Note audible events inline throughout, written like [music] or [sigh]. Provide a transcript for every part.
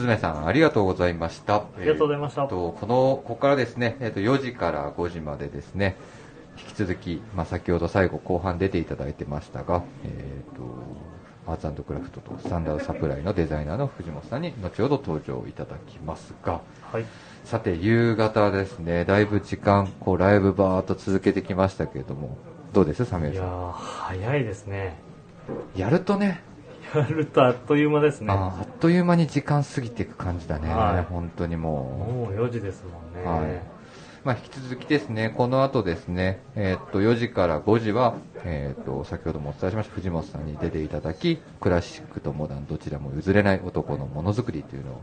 すずめさん、ありがとうございました。ありがとうございましたこの、ここからですね、えっ、と、4時から5時までですね、引き続き、まあ、先ほど最後後半出ていただいてましたが、えっ、と、アーツクラフトとスタンダードサプライのデザイナーの藤本さんに後ほど登場いただきますが、はい。さて、夕方ですね、だいぶ時間、こう、ライブバーっと続けてきましたけれども、どうですサミュエルさん？いやー、早いですね。やるとね、やるとあっという間ですね。あっという間に時間過ぎていく感じだね、はい本当にももう4時ですもんね。う。はい。まあ、引き続きですね、この後ですね、えーっと、4時から5時は、えーっと、先ほどもお伝えしました藤本さんに出ていただき、クラシックとモダンどちらも譲れない男のものづくりというのを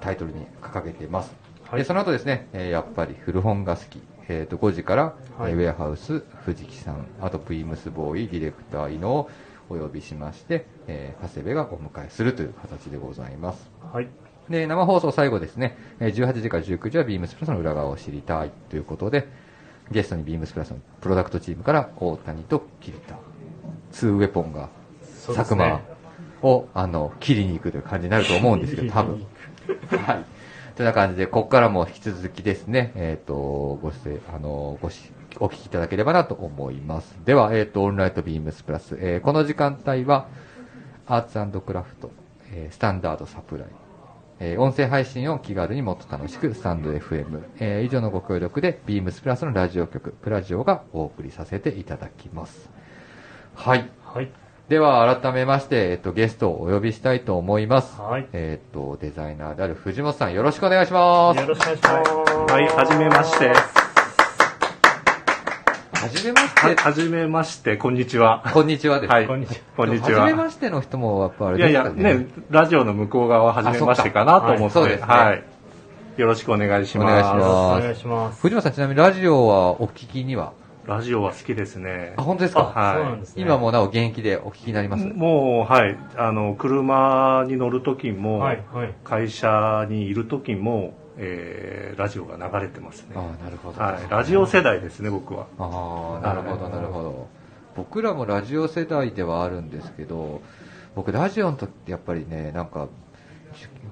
タイトルに掲げています。はいで、その後ですね、えーやっぱり古本が好き、えーっと、5時から、はいえーウェアハウス藤木さん、あとプイムスボーイ、ディレクター伊野をお呼びしまして、えー長谷部がお迎えするという形でございます。はい。で、生放送最後ですね、えー18時から19時はビームスプラスの裏側を知りたいということで、ゲストにビームスプラスのプロダクトチームから大谷と桐田、ツーウェポンが佐久間を、あの、切りに行くという感じになると思うんですけど、多分。はい。というような感じで、ここからも引き続きですね、えっ、と、ご視聴、あの、ごし、お聞きいただければなと思います。では、えっ、と、オンライトビームスプラス、えーこの時間帯は、アーツクラフト、えースタンダードサプライ、えー音声配信を気軽にもっと楽しく、スタンド FM、えー以上のご協力で、ビームスプラスのラジオ局、プラジオがお送りさせていただきます。はい。はい。では、改めまして、えっと、ゲストをお呼びしたいと思います。はい。えっと、デザイナーである藤本さん、よろしくお願いします。よろしくお願いします。はい、はじめまして。はじめまして、は、はじめまして、こんにちは。こんにちはです。はいこんにちは。は。はじめましての人も、やっぱあれいやいや、ですかね。ね、ラジオの向こう側ははじめましてかなと思って、はいそうですねはい。よろしくお願いします。お願いしますお願いします。藤本さん、ちなみにラジオはお聞きには？ラジオは好きですねあ、。本当ですか？はいそうなんですね。今もなお現役でお聞きになります？もう、はい。あの、車に乗る時も、はい、はい。会社にいる時も、えー、ラジオが流れてますねあ。あ、なるほど。はい。ラジオ世代ですね、僕は。ああ、なるほど、なるほど。僕らもラジオ世代ではあるんですけど、僕ラジオの時ってやっぱりね、なんか、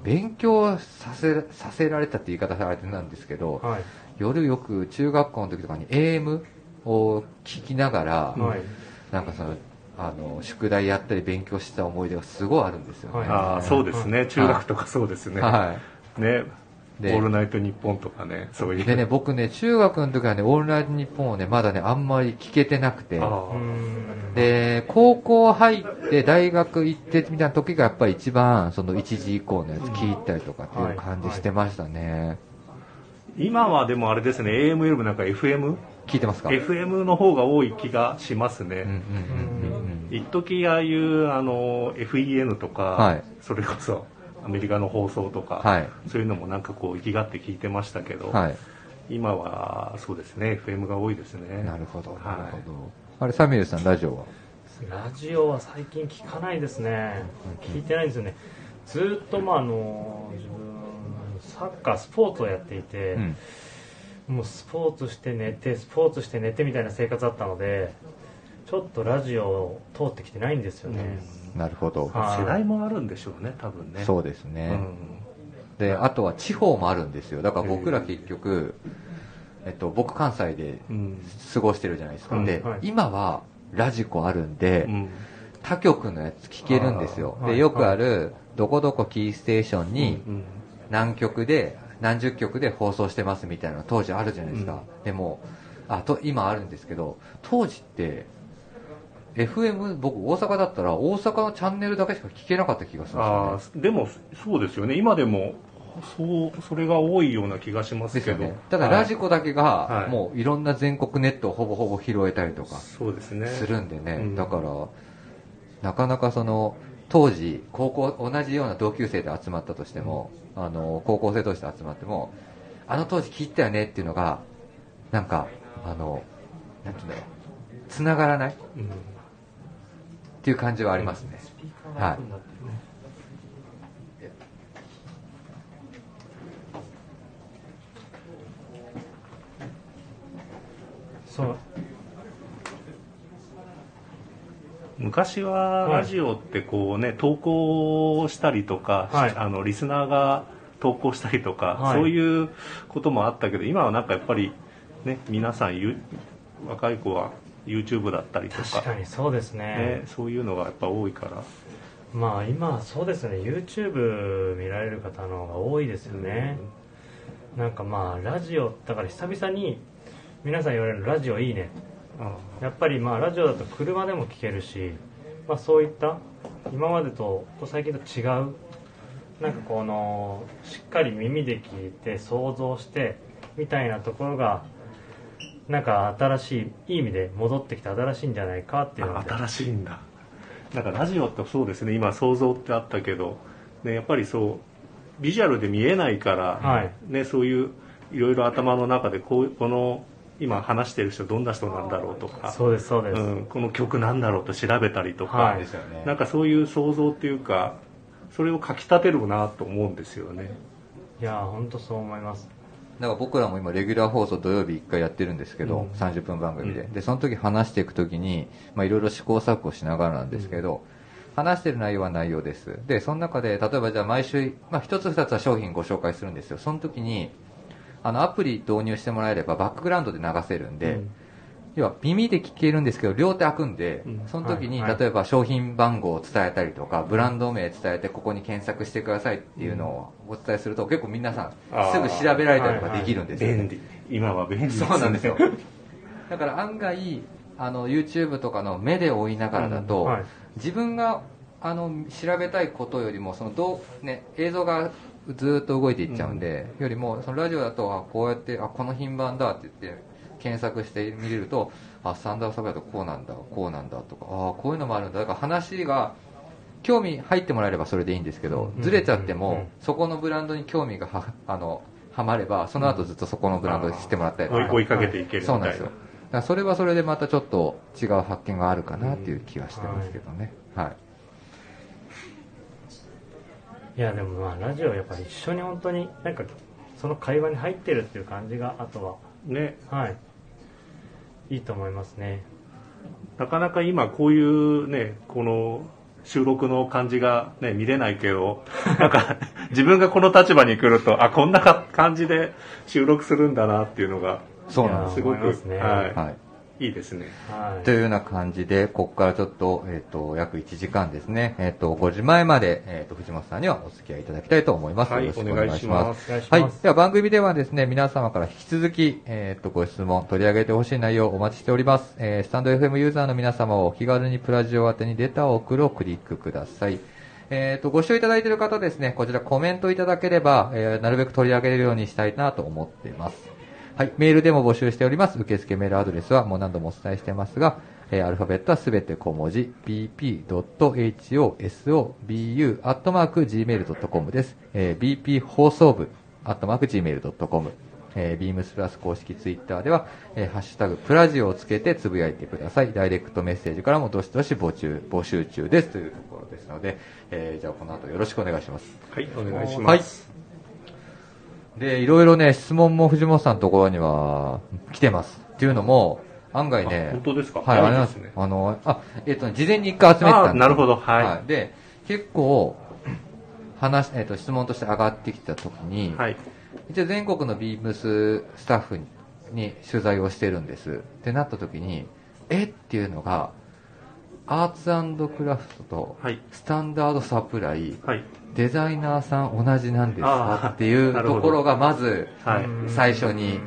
勉強させ、させられたって言い方されてなんですけど、はい。夜よく中学校の時とかに AM を聞きながら、はい。なんかその、あの、宿題やったり勉強した思い出がすごいあるんですよね。はいああ、そうですね。中学とかそうですね。はね。オでールナイトニッポンとかね、そういう。い。でね、僕ね、中学の時はね、オールナイトニッポンをね、まだね、あんまり聞けてなくて。で、高校入って大学行ってみたいな時がやっぱり一番その1時以降のやつ聞いたりとかっていう感じしてましたね。今はでもあれですね AM よりもなんか FM?FM 聞いてますか？の方が多い気がしますね、一時ああいうあの FEN とか、はいそれこそアメリカの放送とか、はいそういうのもなんかこう生きがって聞いてましたけど、うん。はい。今はそうですね FM が多いですねなるほど、なるはいほど。あれ、サミュエルさん、ラジオは？ラジオは最近聞かないですね。聞いてないんですよね。ずーっと、まあ、あの、自分、サッカー、スポーツをやっていて、うん。もうスポーツして寝て、スポーツして寝てみたいな生活だったので、ちょっとラジオを通ってきてないんですよね。なるほど。はい世代もあるんでしょうね多分ね。そうですうね。ん。で、あとは地方もあるんですよ。だから僕ら結局、えっと、僕関西でうん。過ごしてるじゃないですか。うん。ではい、今はラジコあるんで、うん。他局のやつ聞けるんですよ。で、よくある、どこどこキーステーションにうん。何曲で、何十曲で放送してますみたいなの当時あるじゃないですか。でも、あ、と、今あるんですけど、当時って、FM、僕大阪だったら大阪のチャンネルだけしか聞けなかった気がするんあですよね。ーでもそうですよね。今でもそうそれが多いような気がしますけど。ね。ただラジココだけがは、い。もういろんな全国ネットをほぼほぼ拾えたりとかそうですね。するんでね。うん。だから、なかなかその、当時、高校、同じような同級生で集まったとしても、あの、高校生同士で集まっても、あの当時聞いたよねっていうのが、なんか、あの、なんていうんだろう、繋がらないっうんていう感じはありますね。スピーカーが楽になってるねそう。昔はラジオってこうね、投稿したりとか、はい。あのリスナーが投稿したりとか、はい。そういうこともあったけど今はなんかやっぱりね皆さんゆ若い子は YouTube だったりとか。確かにそうですね。ね、そういうのがやっぱ多いから。まあ今そうですね。YouTube 見られる方の方が多いですよね、なんかまあラジオだから久々に皆さん言われるラジオいいね。あやっぱりまあラジオだと車でも聞けるし、まあ、そういった今までと最近と違うなんかこのしっかり耳で聞いて想像してみたいなところがなんか新しいいい意味で戻ってきて新しいんじゃないかっていうのであ新しいんだ。なんかラジオってそうですね。今想像ってあったけど、ね、やっぱりそうビジュアルで見えないから、はい。ね、そういういろいろ頭の中でこうこの今話してる人どんな人なんだろうとか。そうですそうです、うん、この曲なんだろうと調べたりとか、はい。ですよね。なんかそういう想像っていうかそれをかきたてるなと思うんですよね。いや本当そう思いますだから僕らも今レギュラー放送土曜日1回やってるんですけど、うん。30分番組で、うん。でその時話していく時にまあいろいろ試行錯誤しながらなんですけど、話してる内容は内容です。でその中で例えばじゃあ毎週、まあ、1つ2つは商品ご紹介するんですよ。その時にあのアプリ導入してもらえればバックグラウンドで流せるんで、うん要は耳で聞けるんですけど両手開くんで、うん。その時に例えば商品番号を伝えたりとかブランド名伝えてここに検索してくださいっていうのをお伝えすると結構皆さんすぐ調べられたりとかできるんですよ、便利。今は便利。そうなんですよ。[laughs] だから案外あの YouTube とかの目で追いながらだと、はい。自分があの調べたいことよりもそのどう、ね、映像がずーっと動いていっちゃうんで、よりもそのラジオだとあこうやってあこの品番だって言って検索してみれるとあスタンダードサブだとこうなんだこうなんだとかあこういうのもあるんだ。だから話が興味入ってもらえればそれでいいんですけど、うん。ずれちゃっても、うん。うん。そこのブランドに興味がはあのはまればその後ずっとそこのブランドにしてもらったりとか。追い追いかけていけるみたいうな。そなんですよ。だからそれはそれでまたちょっと違う発見があるかなっていう気はしてますけどね、はい。いやでもまあラジオやっぱり一緒に本当になんかその会話に入ってるっていう感じがあとね。ははいいいと思いますね。なかなか今こういうねこの収録の感じがね見れないけどなんか [laughs] 自分がこの立場に来るとあこんなか感じで収録するんだなっていうのがそうなんですすごくはいいいですねはいというような感じで、ここからちょっと、えっ、と、約1時間ですね、えっ、と、5時前まで、えっ、と、藤本さんにはお付き合いいただきたいと思います。はいよろしくお願いします。はいでは番組ではですね、皆様から引き続き、えっ、と、ご質問、取り上げてほしい内容をお待ちしております。えースタンド FM ユーザーの皆様をお気軽にプラジオ宛てにレターを送るをクリックください。えっ、と、ご視聴いただいている方ですね、こちらコメントいただければ、えーなるべく取り上げれるようにしたいなと思っています。はい、メールでも募集しております。受付メールアドレスはもう何度もお伝えしてますが、えーアルファベットはすべて小文字、bp.hosobu.gmail.com です。えー bp 放送部、.gmail.com。えー、ビームスプラス公式ツイッターでは、えーハッシュタグプラジオをつけてつぶやいてください。ダイレクトメッセージからもどしどし募集募集中ですというところですので、えーじゃあこの後よろしくお願いします。はいお願いしはいます、。で、いろいろね、質問も藤本さんのところには来てます。っていうのも、案外あね、本当ですか？はい、あれなんですね。あの、あ、えっ、とね、事前に一回集めてたんで。すなるほど。はい。で、結構、話、えっ、と、質問として上がってきたときに、はい。一応全国のビームススタッフに取材をしてるんです。ってなったときに、え？っていうのが、アーツクラフトとはい。スタンダードサプライ、はいデザイナーさん同じなんですかっていうところがまず、最初に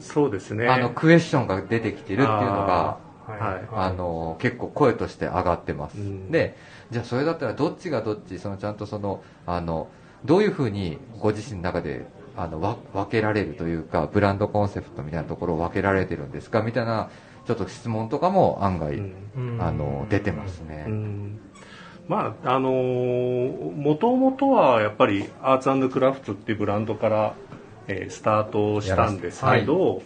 そうですね。あのクエスチョンが出てきてるっていうのがはい。あの結構声として上がってます、うん。でじゃあそれだったらどっちがどっちそのちゃんとそのあのどういうふうにご自身の中であのわ分けられるというかブランドコンセプトみたいなところを分けられてるんですかみたいなちょっと質問とかも案外、あの出てますね、うんまああのもともとはやっぱりアーツクラフトっていうブランドから、えースタートしたんですけど、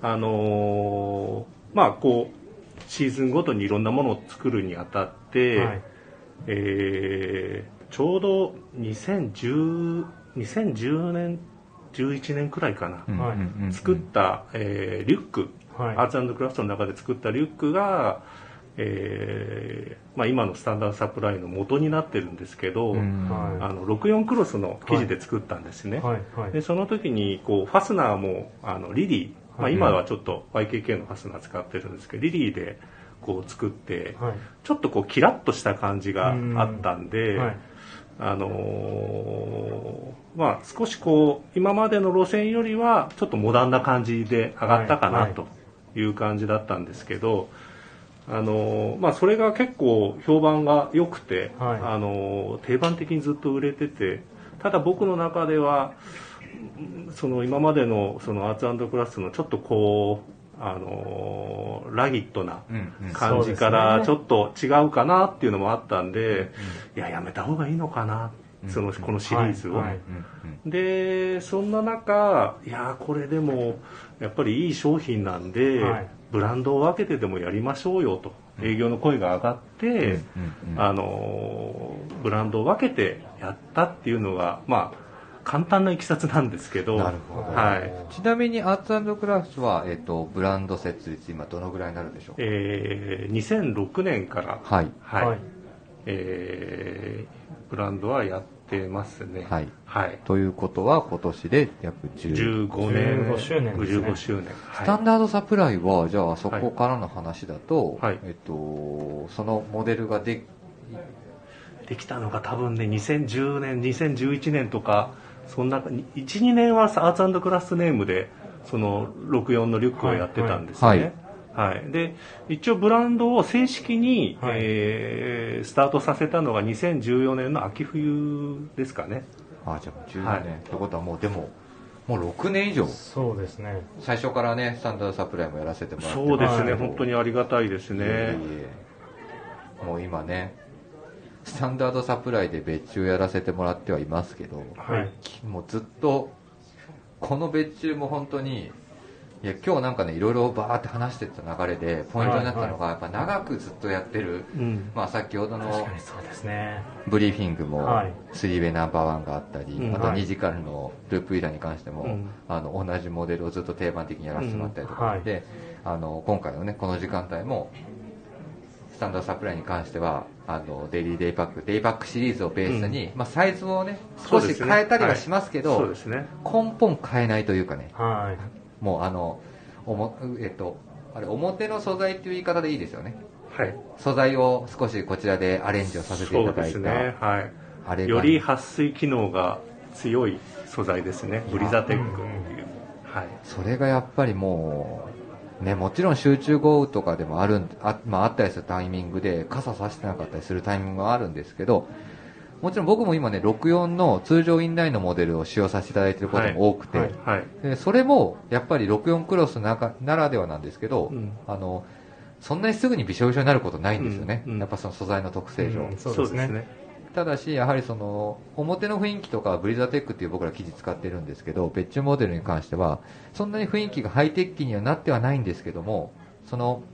あのーまあこうシーズンごとにいろんなものを作るにあたって、はい。えーちょうど2010 2010年11年くらいかな、うんはい。作った、えーリュックはい。アーツクラフトの中で作ったリュックが、えーまあ、今のスタンダードサプライの元になってるんですけど、うんはいあの64クロスの生地で作ったんですね、はいはいでその時にこうファスナーもあのリリー、まあ、はい今はちょっと YKK のファスナー使ってるんですけどリリーでこう作ってはいちょっとこうキラッとした感じがあったんで、はいあのーまあ少しこう今までの路線よりはちょっとモダンな感じで上がったかはないという感じだったんですけど、あのーまあそれが結構評判が良くて、はい。あのー定番的にずっと売れててただ僕の中ではうんその今までのそのアーツクラスのちょっとこうあのーラギットなうんうん。感じからちょっと違うかなっていうのもあったんで、いややめた方がいいのかな、そのこのシリーズを、はい。はい。うん。でそんな中いやこれでもやっぱりいい商品なんで、はいブランドを分けてでもやりましょうよと。営業の声が上がって、あのブランドを分けてやったっていうのがまあ簡単ないきさつなんですけど。なるほど。はい。ちなみにアーツクラフトは、えっとブランド設立今どのぐらいになるでしょう？えー2006年から、はい。はい。はい。えーブランドはやってますね。はい。はい。ということは今年で約10 15年。15周年ですね15周年。スタンダードサプライはじゃあそこからの話だと、はい。えっとそのモデルがでできたのが多分ね2010年2011年とかそんな12年はアーツクラスネームでその64のリュックをやってたんですね、ははいい。で一応ブランドを正式に、はい。えースタートさせたのが2014年の秋冬ですかね。あじゃあもう10年、はい。ってことはもうでももう6年以上。そうですね。最初からねスタンダードサプライもやらせてもらって。そうですね、はい。本当にありがたいですね。いえいえ。もう今ねスタンダードサプライで別注やらせてもらってはいますけど、はい。もうずっとこの別注も本当にいや今日なんかねいろいろバーって話してた流れでポイントになったのが、やっぱ長くずっとやってる、うん。まあ、先ほど確のかにそうですね。ブリーフィングもはい。スリーウェイナンバーワンがあったり、うん。またはい。2時間のループイーダーに関しても、うん。あの同じモデルをずっと定番的にやらせてもらったりとかで、あの今回のねこの時間帯もスタンダードサプライに関してはあのデイリーデイパックデイパックシリーズをベースに、まあ、サイズをね少し変えたりはしますけどそうですね。根本変えないというかね。はいもうあのおもえっとあれ表の素材っていう言い方でいいですよね。はい。素材を少しこちらでアレンジをさせていただいた、すね。はい。あれがより撥水機能が強い素材ですね。ブリザテックっていう、はい。それがやっぱりもう、ね、もちろん集中豪雨とかでもあるんあ,、まあ、あったりするタイミングで傘さしてなかったりするタイミングがあるんですけどもちろん僕も今ね64の通常インラインのモデルを使用させていただいていることも多くて、はい。はい。はいでそれもやっぱり64クロスならではなんですけど、うん。あのそんなにすぐにびしょびしょになることないんですよね、うん。うん。やっぱその素材の特性上、うん。そうですね。ただし、やはりその表の雰囲気とかはブリザテックっていう僕ら生地使ってるんですけど、別注モデルに関しては、そんなに雰囲気がハイテックにはなってはないんですけども、その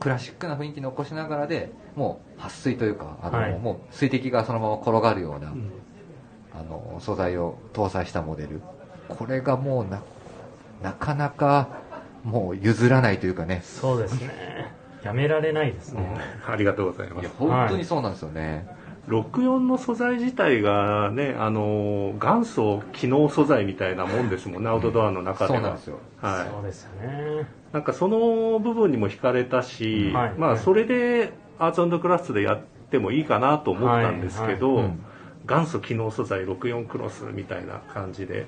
クラシックな雰囲気残しながらで、もう撥水というか、あの、はい。もう水滴がそのまま転がるような、うん。あの素材を搭載したモデル、これがもうななかなかもう譲らないというかね、そうですね。やめられないですね、ありがとうございます。いや本当にそうなんですよね。64の素材自体がねあの元祖機能素材みたいなもんですもんねアウトドアの中では。そうなんですよ。はい。そうですよねなんかその部分にも惹かれたし、はい。まあそれでアーツクラスでやってもいいかなと思ったんですけど、はい。はいうん元祖機能素材64クロスみたいな感じで。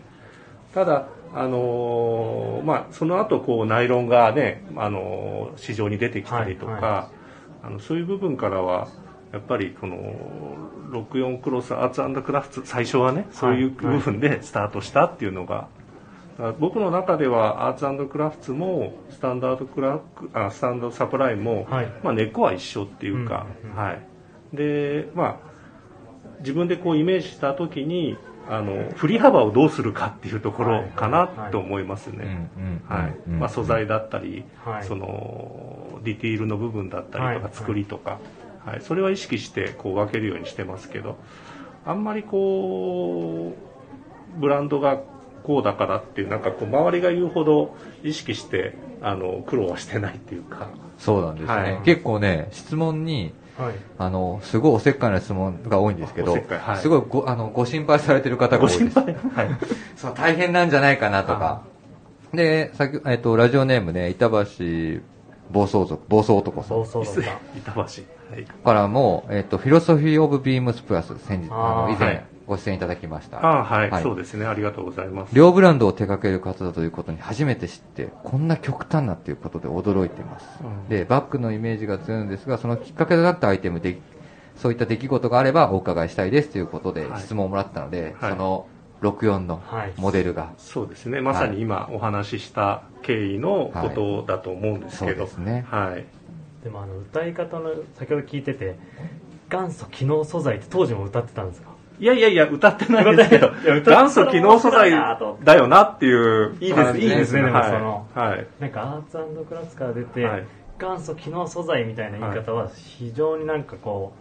ただあのーまあその後こうナイロンがね、あのー市場に出てきたりとか、はい。はあのそういう部分からはやっぱりこの64クロスアーツクラフト最初はねそういう部分でスタートしたっていうのが、僕の中ではアーツクラフトもスタンダードクラフあスタンドサプライも、はい。まあ、根っこは一緒っていうか、うんうんはい、でまあ自分でこうイメージした時にあの振り幅をどうするかっていうところかなと思いますうんね。うんはい。素材だったり、はい。そのディティールの部分だったりとか、はい。作りとか、はい。それは意識してこう分けるようにしてますけどあんまりこうブランドがこうだからっていうなんかこう周りが言うほど意識してあの苦労はしてないっていうか。そうなんですね。はい。結構ね、質問に、はい。あの、すごいおせっかいな質問が多いんですけど、はい。すごいごあのご心配されてる方が多いです。[laughs] はい。そう大変なんじゃないかなとか。で、さっき、えっと、ラジオネームね、板橋暴走族、暴走男さん。そうそうだ。[laughs] 板橋。はい。からも、えっと、フィロソフィー・オブ・ビームスプラス、先日、あの、以前はいご出演いただきました。ああはい、はい。そうですね。ありがとうございます。両ブランドを手掛ける方だということに初めて知って、こんな極端なっていうことで驚いています。うん。で、バッグのイメージが強いんですが、そのきっかけとなったアイテムで、そういった出来事があればお伺いしたいですということではい。質問をもらったので、はい。その64のはい。モデルが、そうですね。まさに今お話しした経緯のことだと思うんですけど、そうですね。はい。でもあの歌い方の先ほど聞いてて元祖機能素材って当時も歌ってたんですか？いやいやいや、歌ってないですけど元祖機能素材だよなっていういいです感じいいですねでもはいそのはい。なんかアーツクラフトから出て、はい。元祖機能素材みたいな言い方は非常になんかこ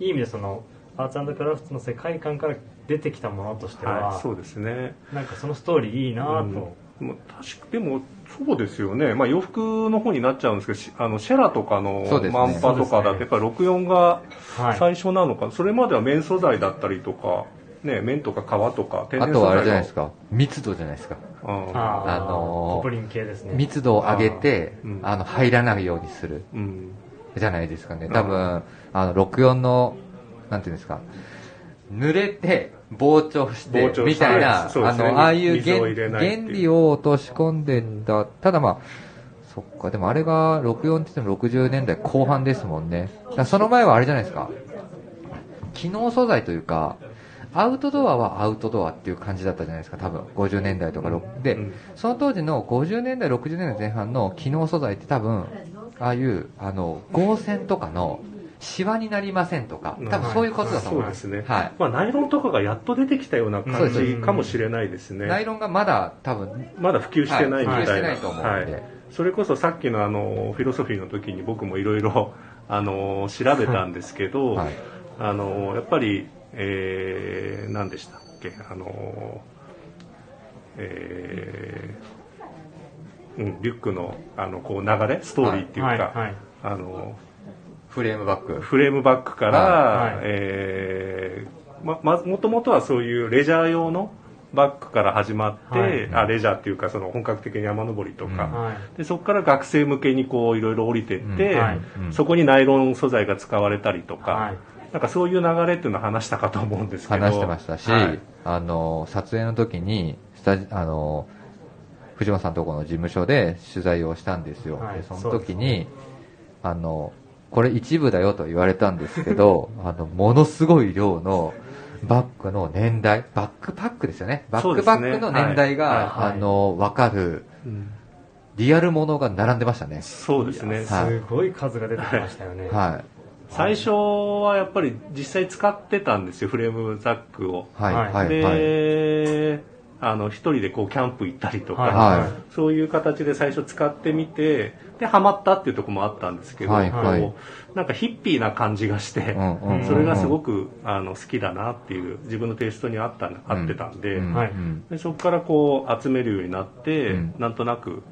ういい意味でそのアーツクラフトの世界観から出てきたものとしては、はい、そうですね。なんかそのストーリーいいなぁと、うんもう確かでもそうですよね、まあ、洋服の方になっちゃうんですけどしあのシェラとかのそうですね。マンパとかだとやっぱり64がはい。最初なのか、それまでは綿素材だったりとか、ね、綿とか革とか天然素材あとはあれじゃないですか、か、密度じゃないですか。うんあのーポプリン系ですね。密度を上げてあ、ー。うんあの、入らないようにする。うん。じゃないですかね。うん多分、あの、64の、なんていうんですか、濡れて、膨張してみたいな、そうですねあの、ああいう原理を落とし込んでた。ただまあ、そっか、でもあれが64って言っても60年代後半ですもんね。その前はあれじゃないですか。機能素材というか、アウトドアはアウトドアっていう感じだったじゃないですか、多分。50年代とか、6で、うんその当時の50年代、60年代前半の機能素材って多分、ああいう、あの、合線とかの、シワになりませんとか、多分そういうことだと思います。そうですね、はい。まあ、ナイロンとかがやっと出てきたような感じかもしれないですね。ナイロンがまだ多分、まだ普及してないみたいな、はい。普及してないと思うんで。はい。それこそさっきのあのフィロソフィーの時に僕もいろいろ [laughs] あの調べたんですけど、はい。あのやっぱり、えー、何でしたっけ？あの、えーうん、リュックのあのこう流れストーリーっていうか、はい。はい。あのフレームバッグ。フレームバッグから、はい。はいえーままもともとはそういうレジャー用のバッグから始まって、はい。あレジャーっていうかその本格的に山登りとか、うんはい。でそこから学生向けにこういろいろ降りてって、うん。はい。うんそこにナイロン素材が使われたりとか、はい。なんかそういう流れっていうのを話したかと思うんですけど。話してましたし、はい。あの、撮影の時に、スタジ、あの、藤間さんとこの事務所で取材をしたんですよ。はい。でその時に、あの、これ一部だよと言われたんですけど、[laughs] あの、ものすごい量のバッグの年代、バックパックですよね。バックパックの年代が、ねはいあの、わかる、うんリアルものが並んでましたね。そうですね、はいすごい数が出てきましたよね、はい。最初はやっぱり実際使ってたんですよフレームザックを。はい、はいはい、で、はい。あの一人でこうキャンプ行ったりとか、はいそういう形で最初使ってみてでハマったっていうところもあったんですけど、はいはい。なんかヒッピーな感じがして、うんうんうん。それがすごくあの好きだなっていう自分のテイストに合った合ってたんで,、うんはいうんでそこからこう集めるようになって、うん。なんとなく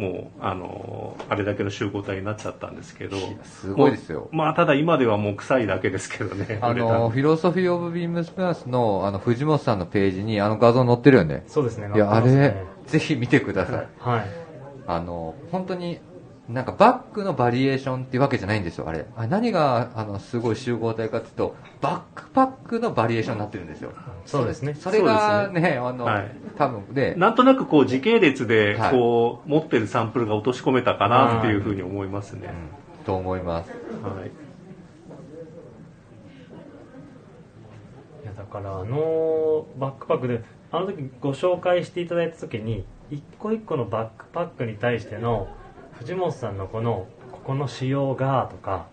もうあのあれだけの集合体になっちゃったんですけどすごいですよ。まあただ今ではもう臭いだけですけどねあの、フィロソフィー・オブ・ビームスプラスの、あの、藤本さんのページにあの画像載ってるよね。そうですねいや、あれぜひ見てください。はいあの、本当に、なんかバッグのバリエーションっていうわけじゃないんですよ、あれ。あ何が、あの、すごい集合体かっていうと、バックパックのバリエーションになってるんですよ。そうですねそれがそうでね、あの、はい多分で、なんとなくこう時系列ではいこう持ってるサンプルが落とし込めたかなっていうふうに思いますね。うんと思います。はい。いやだからあのバックパックであの時ご紹介していただいた時に一個一個のバックパックに対しての藤本さんのこのここの仕様がとか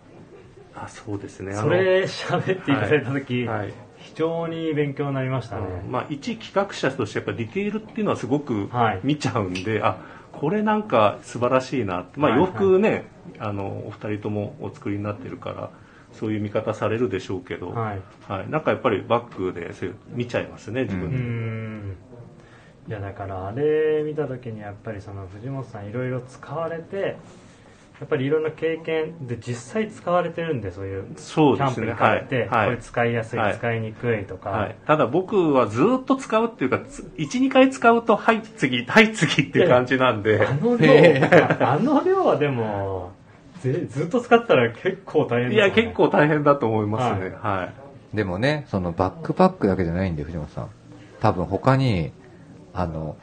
あ、そうですね。それ喋っていただいた時、はい。非常に勉強になりましたね、うんまあ一企画者としてやっぱディテールっていうのはすごくはい見ちゃうんで、あ、これなんか素晴らしいな。まあはい洋服ね、あのお二人ともお作りになってるから。そういう見方されるでしょうけど、はいはい、なんかやっぱりバッグでそういう見ちゃいますね自う分で、んいやだからあれ見た時にやっぱりその藤本さんいろいろ使われてやっぱりいろんな経験で実際使われてるんでそういうキそうですね。ャンプに帰って、はい。はい。これ使いやすい、はい。使いにくいとか、はい、ただ僕はずっと使うっていうか12回使うとはい次はい次っていう感じなんで。あの量 [laughs] あの量はでもぜずっと使ってたら結構大変ね。いや結構大変だと思いますね。はい、でもね、そのバックパックだけじゃないんで、藤本さん。多分他に、あの、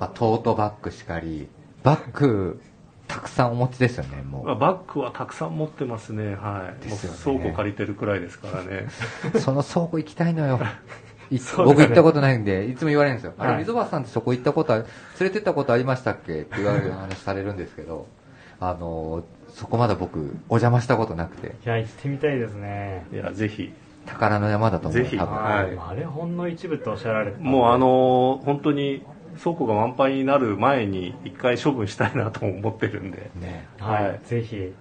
まあ、トートバッグしかり、バッグ、たくさんお持ちですよね、もまあバッグはたくさん持ってますね。はい。ですよね。倉庫借りてるくらいですからね。う。[laughs] その倉庫行きたいのよ。[laughs] 僕行ったことないんで、いつも言われるんですよ。あれ、はい溝端さんってそこ行ったことある、連れてったことありましたっけ？って言われる話されるんですけど、あの、そこまだ僕、お邪魔したことなくて、いや行ってみたいですね。いやぜひ宝の山だと思う。ぜひ。あれほんの一部っておっしゃられてもうあの本当に倉庫が満杯になる前に一回処分したいなと思ってるんで。ね、はい、はい。ぜひ。ね。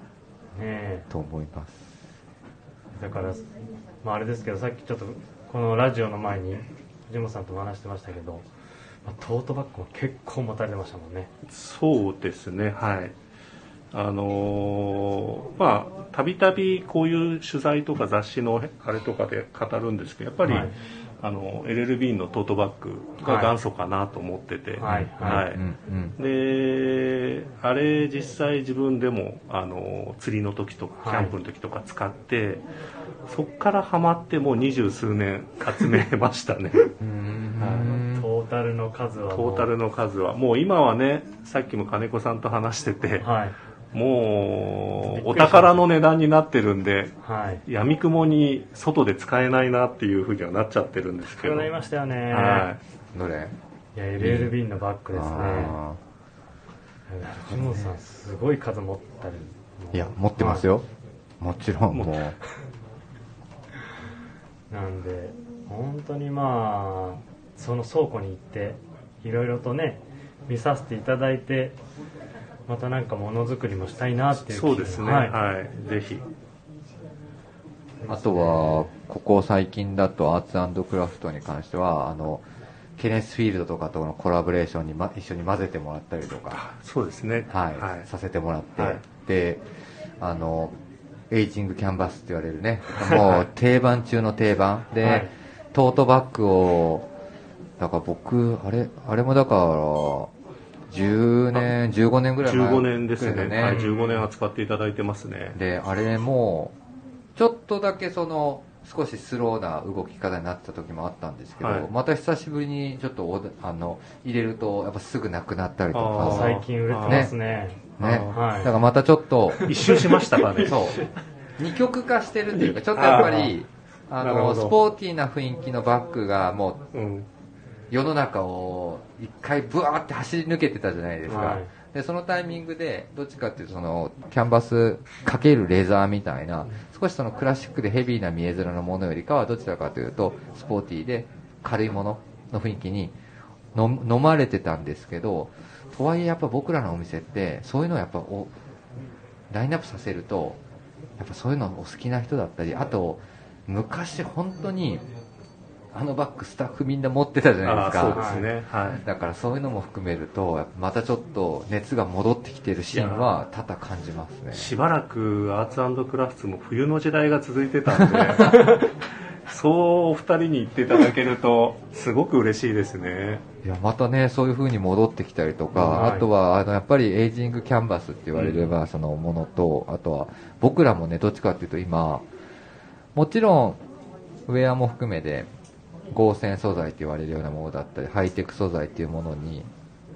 えと思います。だから、まあ、あれですけどさっきちょっとこのラジオの前に藤本さんとも話してましたけど、まあ、トートバッグも結構持たれてましたもんね。そうですね。はいあのーまあたびたびこういう取材とか雑誌のあれとかで語るんですけどやっぱり、はい。あの LLB のトートバッグが元祖かなと思ってて。であれ実際自分でもあの釣りの時とかキはい。ャンプの時とか使って、そっからハマってもう二十数年集めましたね。[laughs] うん。トータルの数はもう。トータルの数は。もう今はねさっきも金子さんと話してて、はいもうお宝の値段になってるんではい。闇雲に外で使えないなっていうふうにはなっちゃってるんですけど。なりましたよね、はどれ？い、や LLB のバッグですね。あ藤本さんすごい数持ったり。ーいや、持ってますよ。もちろん、もう。[laughs] なんで本当にまあその倉庫に行っていろいろとね見させていただいてまたなんかものづくりもしたいなっていう気そうですね。はい、はい、ぜひ。あとは、ここ最近だとアーツクラフトに関しては、あの、ケネスフィールドとかとのコラボレーションに、ま、一緒に混ぜてもらったりとか、そうですね。はい、はい。させてもらって、はい。で、あの、エイジングキャンバスって言われるね、もう [laughs] 定番中の定番。で、はい。トートバッグを、だから僕、あれ、あれもだから、10年、15年ぐらい前15年ですね。はい、15年扱っていただいてますね。で、あれも、ちょっとだけその、少しスローな動き方になってた時もあったんですけど、はい。また久しぶりにちょっとあの入れると、やっぱすぐなくなったりとか、最近売れてますね。ね、あーはい。だからまたちょっと、一周しましたかね。そう、二極化してるっていうか、ちょっとやっぱり、あの、スポーティーな雰囲気のバッグがもううん世の中を一回ブワーって走り抜けてたじゃないですか。はいで、そのタイミングで、どっちかっていうと、その、キャンバスかけるレザーみたいな、少しそのクラシックでヘビーな見え面のものよりかは、どちらかというと、スポーティーで軽いものの雰囲気に飲飲まれてたんですけど、とはいえやっぱ僕らのお店って、そういうのをやっぱお、ラインナップさせると、やっぱそういうのお好きな人だったり、あと、昔本当に、あのバッグスタッフみんな持ってたじゃないですか。そうですね。はい。だからそういうのも含めると、またちょっと熱が戻ってきてるシーンは多々感じますね。しばらくアーツクラフトも冬の時代が続いてたんで [laughs] そうお二人に言っていただけるとすごく嬉しいですね。いや、またね、そういう風に戻ってきたりとか、はい。あとは、あの、やっぱりエイジングキャンバスって言われれば、そのものと、あとは、僕らもね、どっちかっていうと今、もちろん、ウェアも含めて、合成素材って言われるようなものだったり、ハイテク素材っていうものに、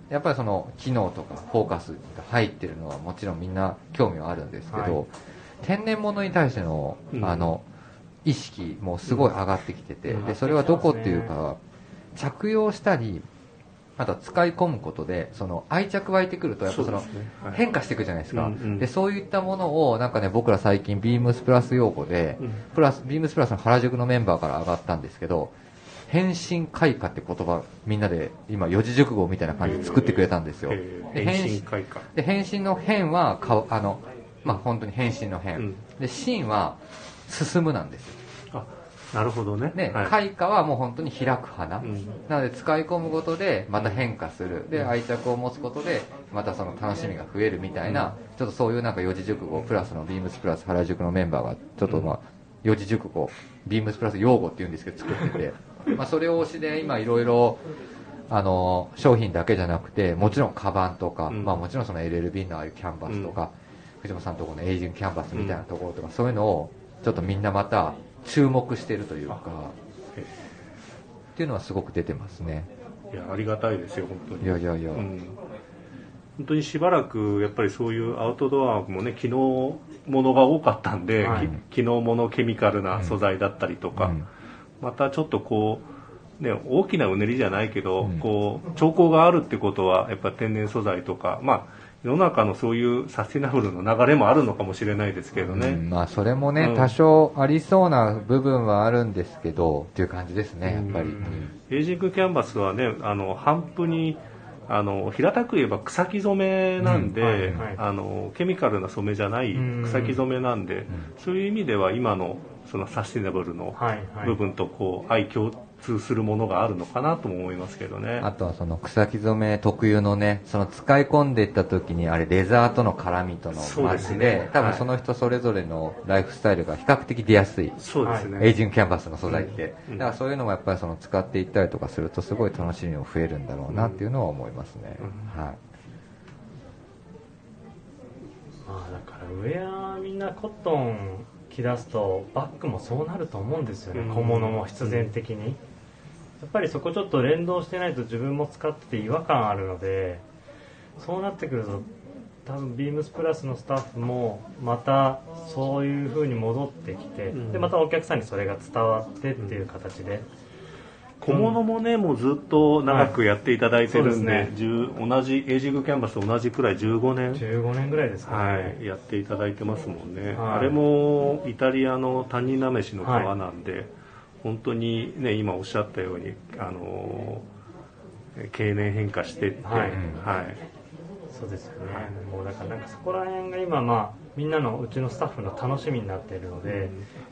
やっぱりその機能とかフォーカスが入ってるのはもちろんみんな興味はあるんですけど、はい。天然物に対しての、うん。あの、意識もすごい上がってきてて、うん。で、それはどこっていうか、着用したり、あとは使い込むことで、その愛着湧いてくると、やっぱその変化していくじゃないですか。うんうん。で、そういったものを、なんかね、僕ら最近、ビームスプラス用語で、うん。プラス、ビームスプラスの原宿のメンバーから上がったんですけど、変身開花って言葉、みんなで今、四字熟語みたいな感じで作ってくれたんですよ。えーで変身開花。で、変身の変は、かあの、まあ、本当に変身の変。うん。で、進は、進むなんですよ。あなるほどね。ね、はい。開花はもう本当に開く花、うん。なので使い込むことでまた変化する、で愛着を持つことでまたその楽しみが増えるみたいな、ちょっとそういうなんか四字熟語プラスのビームスプラス原宿のメンバーがちょっとまあ四字熟語ビームスプラス用語っていうんですけど作っててまあそれを推しで今いろいろあの商品だけじゃなくてもちろんカバンとか、うん。まあ、もちろんその LLB のああいうキャンバスとか、藤本さんのところのエイジングキャンバスみたいなところとか、そういうのをちょっとみんなまた注目してるというかえっていうのはすごく出てますね。いやありがたいですよ本当に。いやいやいや、うん。本当にしばらくやっぱりそういうアウトドアもね機能ものが多かったんで、はい。き機能ものケミカルな素材だったりとか、うんまたちょっとこうね大きなうねりじゃないけど、うん。こう兆候があるってことはやっぱ天然素材とかまあ世の中のそういうサスティナブルの流れもあるのかもしれないですけどね、うん。まあそれもね、うん。多少ありそうな部分はあるんですけどっていう感じですねやっぱり、うんエイジングキャンバスはねあの帆布にあの平たく言えば草木染めなんで、うん。はいはい。あのケミカルな染めじゃないうん。草木染めなんで、ん。そういう意味では今のそのサスティナブルの部分とこう相共通するものがあるのかなとも思いますけどね。あとはその草木染め特有のねその使い込んでいった時にあれレザーとの絡みとのマッチで多分その人それぞれのライフスタイルが比較的出やすい。そうですね。エイジングキャンバスの素材って、うんだからそういうのもやっぱりその使っていったりとかするとすごい楽しみも増えるんだろうなっていうのは思いますね、うんはい。まあだからウェアみんなコットン着出すとバッグもそうなると思うんですよね、うん。小物も必然的に、やっぱりそこちょっと連動してないと自分も使ってて違和感あるのでそうなってくると多分ビームスプラスのスタッフもまたそういう風に戻ってきて、うん。でまたお客さんにそれが伝わってっていう形で、小物もね、もうずっと長くやっていただいてるんで、はい。です10同じエイジングキャンバスと同じくらい15年、15年ぐらいですか。ね、はい、やっていただいてますもんね、はい。あれもイタリアのタニナメシの皮なんで、本当にね今おっしゃったようにあのー経年変化してって、はい。はい。そうですよね、もうだからなんかそこら辺が今まあみんなのうちのスタッフの楽しみになっているので、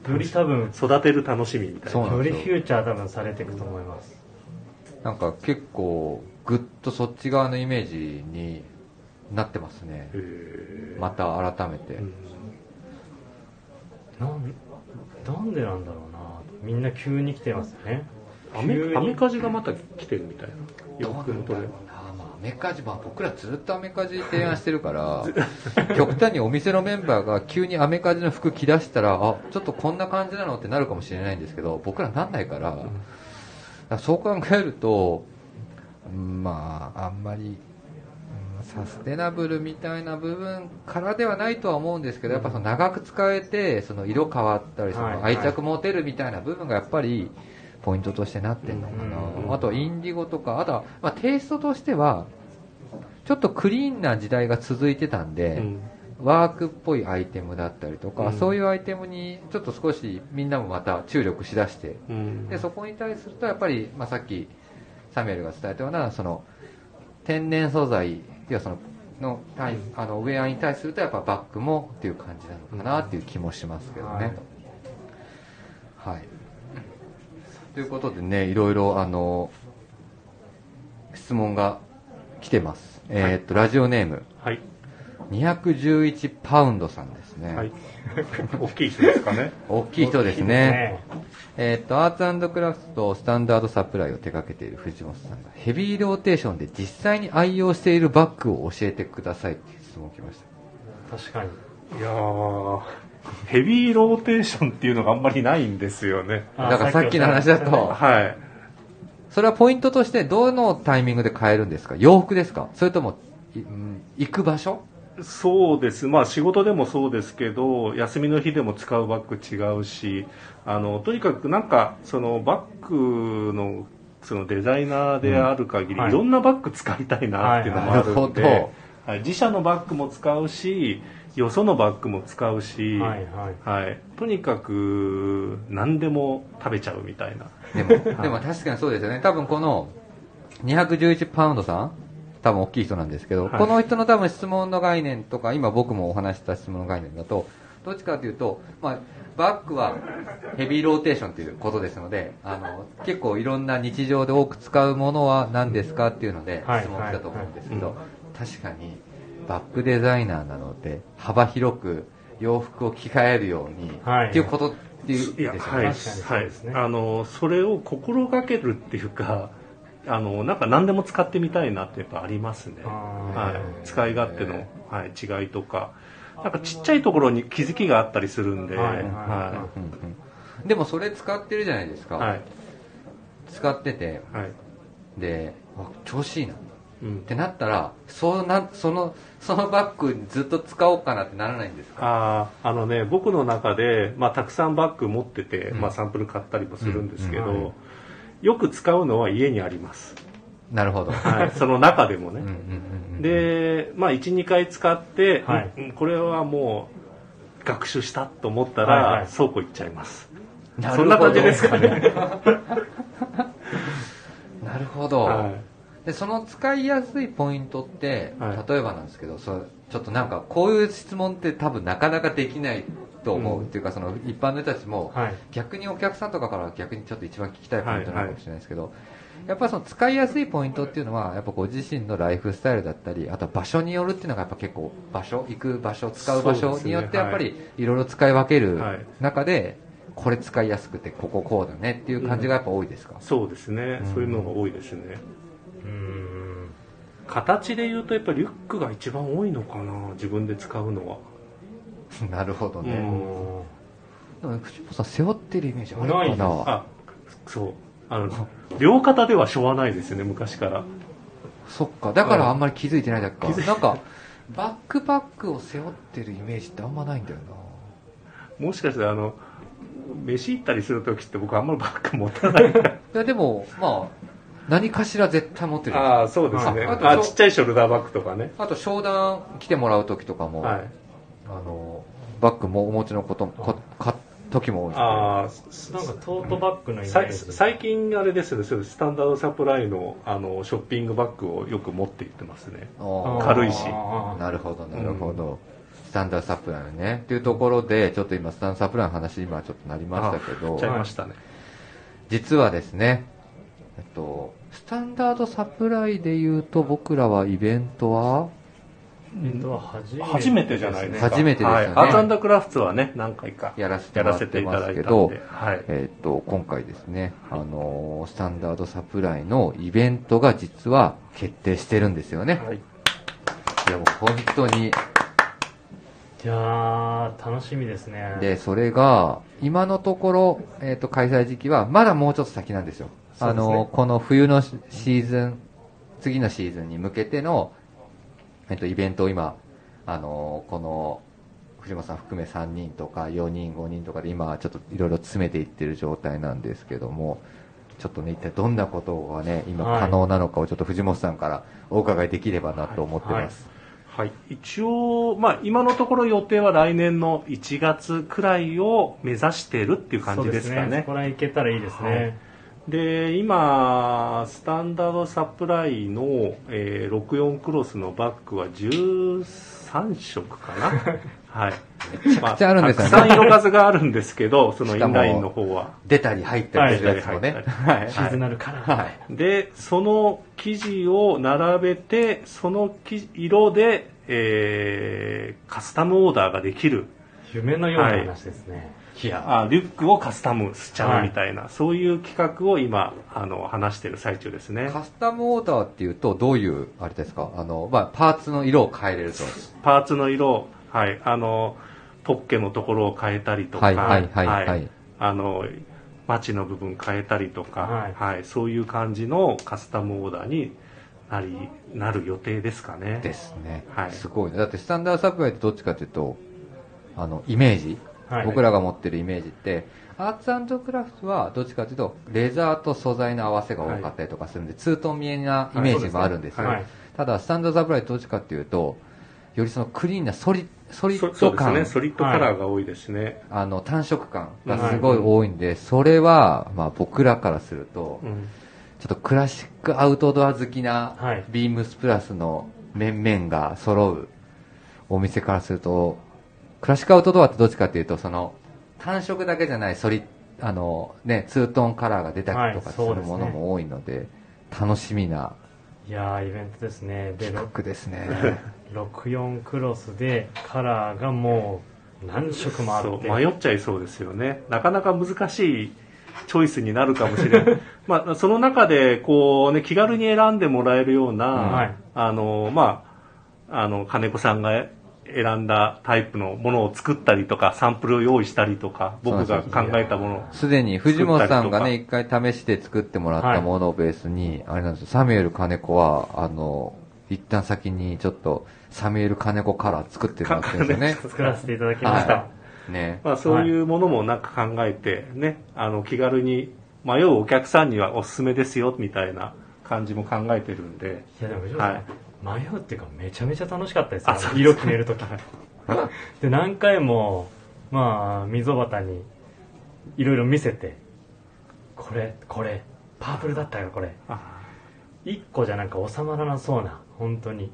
より多分育てる楽しみみたいな。そうなんですよ。よりフューチャー多分されていくと思います。なんか結構ぐっとそっち側のイメージになってますね。また改めて、うん。なんなんでなんだろうな。みんな急に来てますよね。アメ急に。アメカジがまた来てるみたいな。洋服のトレンアメカジ、まあ、僕らずっとアメカジ提案してるから [laughs] 極端にお店のメンバーが急にアメカジの服着出したらあちょっとこんな感じなのってなるかもしれないんですけど僕らなんないから,、だからそう考えるとうんまああんまりうんサステナブルみたいな部分からではないとは思うんですけどやっぱその長く使えてその色変わったりそのはい。愛着持てるみたいな部分がやっぱりポイントとしてなってるのかうんなあとはインディゴとかあとはまあテイストとしてはちょっとクリーンな時代が続いてたんで、うん。ワークっぽいアイテムだったりとか、うん。そういうアイテムにちょっと少しみんなもまた注力しだしてうん。でそこに対するとやっぱり、まあ、さっきサミュエルが伝えたようなその天然素材要はそのの対あのウェアに対するとやっぱバッグもっていう感じなのかなっていう気もしますけどね。はい、ということでねいろいろあの質問が来てます。えーっとラジオネームはい、211パウンドさんですね。はい、[laughs] 大きい人ですかね大きい人ですね。えーっと、アーツクラフトスタンダードサプライを手掛けている藤本さんが、ヘビーローテーションで実際に愛用しているバッグを教えてくださいっていう質問来ました。確かにいやーヘビーローテーションっていうのがあんまりないんですよね。あだからさっきの話だと。はい。それはポイントとしてどのタイミングで買えるんですか？洋服ですか？それとも、いうん行く場所？そうです。まあ仕事でもそうですけど休みの日でも使うバッグ違うしあのとにかくなんかそのバッグのそのデザイナーである限り、うん。はい。いろんなバッグ使いたいなっていうのもあるんで、なるほはい、自社のバッグも使うしよそのバッグも使うし、はいはい。はい、とにかく何でも食べちゃうみたいな。でも、[laughs] でも確かにそうですよね。多分この211パウンドさん、多分大きい人なんですけど、はい。この人の多分質問の概念とか、今僕もお話しした質問の概念だと、どっちかというと、まあ、バッグはヘビーローテーションということですので、あの、結構いろんな日常で多く使うものは何ですかっていうのではい。質問来たと思うんですけど、はい。確かにバッグデザイナーなので幅広く洋服を着替えるように、はい。っていうことっていうね。はい、はい、あの、それを心がけるっていうか、[laughs] あの、なんか何でも使ってみたいなってやっぱありますね。はい、使い勝手の、はい、違いとか、なんかちっちゃいところに気づきがあったりするんで、はい。でもそれ使ってるじゃないですか。はい、使ってて、はい、で、わ調子いいな。うん。っ。てなったら、そうな、その、そのバッグずっと使おうかなってならないんですか？あーあのね僕の中で、まあ、たくさんバッグ持ってて、うん。まあ、サンプル買ったりもするんですけど、うんうんよく使うのは家にあります、なるほど。はい、その中でもね、で、まあ、12回使って、はい。うんこれはもう学習したと思ったら、はいはい。倉庫行っちゃいます。なるほど。そんな感じですかね、[laughs] なるほど、はでその使いやすいポイントって、はい。例えばなんですけどそうちょっとなんかこういう質問って多分なかなかできないと思う、うんっていうかその一般の人たちも、はい。逆にお客さんとかから逆にちょっと一番聞きたいポイントなのかもしれないですけど、やっぱりその使いやすいポイントっていうのはやっぱご自身のライフスタイルだったりあとは場所によるっていうのがやっぱ結構場所行く場所使う場所によってやっぱりい。ろいろ使い分けるはい。中でこれ使いやすくてこここうだねっていう感じがやっぱ多いですか、い、そうですね、うんそういうのが多いですねうーん。形で言うとやっぱりリュックが一番多いのかな自分で使うのは。[laughs] なるほどね、うん。でも藤本さん背負ってるイメージあるかな。あそう。あの両肩ではしょうがないですよね昔から。そっか。だからあんまり気づいてないだけか、なんかバックパックを背負ってるイメージってあんまないんだよもしかしてあの飯行ったりする時って僕あんまりバッグ持たないないやでもまあ何かしら絶対持ってるああそうですね。ああとあちっちゃいショルダーバッグとかね。あと商談来てもらう時とかも、はい。あのバッグもお持ちのことこか時も多いですね。あなんかトートバッグのイメさージ。最近あれですね。そうスタンダードサプライのあのショッピングバッグをよく持って行ってますね。軽いし。なるほどなるほど、スタンダードサプライね。っていうところでちょっと今スタンダードサプライの話今ちょっとなりましたけど。ちゃいましたね。実はですね、えっと、スタンダードサプライで言うと僕らはイベントは？えっと初めて初めてじゃないですか。初めてですよね。はい、アーツクラフツはね何回かやらせてやもらってらせていたますけどだいたんで、はい、えっと、今回ですね、あのースタンダードサプライのイベントが実は決定してるんですよね。はい、いや、もう本当に。いやー楽しみですね。で、それが、今のところ、えっと、開催時期はまだもうちょっと先なんですよ。あのーこの冬のシーズン、次のシーズンに向けての、えっと、イベントを今、あのーこの、藤本さん含め3人とか4人、5人とかで今ちょっといろいろ詰めていってる状態なんですけども、ちょっとね、一体どんなことがね、今はい。可能なのかをちょっと藤本さんからお伺いできればなと思ってます。はい、一応、まあ、今のところ予定は来年の1月くらいを目指してるっていう感じですかね。そうそこら辺いけたらいいですね、はいで今スタンダードサプライの、えー64クロスのバッグは13色かな。[laughs] はい。めちゃくちゃあるんですよね。たくさん色数があるんですけど [laughs] そのインラインの方は。出たり入ったりするやつもね。はい。はい。シーズナルカラー、はい。でその生地を並べてその生色で、えーカスタムオーダーができる。夢のような話ですね、いや、あリュックをカスタムしちゃうみたいな、そういう企画を今あの話してる最中ですね。カスタムオーダーっていうと、どういう、あれですか？あの、まあ、パーツの色を変えれると。パーツの色はい。あのポッケのところを変えたりとかはいはいはいはい。あのマチの部分変えたりとか、ははい。そういう感じのカスタムオーダーになりなる予定ですかね。ですね。はい。すごいね。だってスタンダードサプライってどっちかっていうと、あの、イメージ、はい僕らが持ってるイメージって、アーツクラフトはどっちかっていうと、レザーと素材の合わせが多かったりとかするんで、ツートン見えなイメージもあるんですよ。ただ、スタンドサプライどっちかっていうと、よりそのクリーンなソリソリそッド感、そうですね。ソリッドカラーが多いですね、あの単色感がすごい多いんで、それは、まあ、僕らからすると、うん。ちょっとクラシックアウトドア好きなはい。ビームスプラスの面々が揃うお店からするとクラシックアウトドアってどっちかっていうと、その、単色だけじゃない、ソリ、あの、ね、ツートーンカラーが出たりとかするものも多いので、楽しみないやーイベントですね。で企画ですね。[laughs] 64クロスでカラーがもう何色もあそう。って迷っちゃいそうですよね。なかなか難しいチョイスになるかもしれない。[laughs] まあその中でこうね気軽に選んでもらえるような、はい。あのまああの金子さんが選んだタイプのものを作ったりとかサンプルを用意したりとか僕が考えたものをすでに藤本さんがね、作一回試して作ってもらったものをベースに、あれなんですよ、サミュエル金子は、あの、一旦先にちょっと、サミュエル金子カラー作ってもらってるんですよね。作らせていただきました、はね。まあ、そういうものもなんか考えてね、あの気軽に迷うお客さんにはおすすめですよみたいな感じも考えてるんで。いやでもはい迷うっていうかめちゃめちゃ楽しかったです色決めるとき [laughs] で何回もまあ溝端にいろいろ見せてこれこれパープルだったよこれ。あ1個じゃなんか収まらなそうな本当に。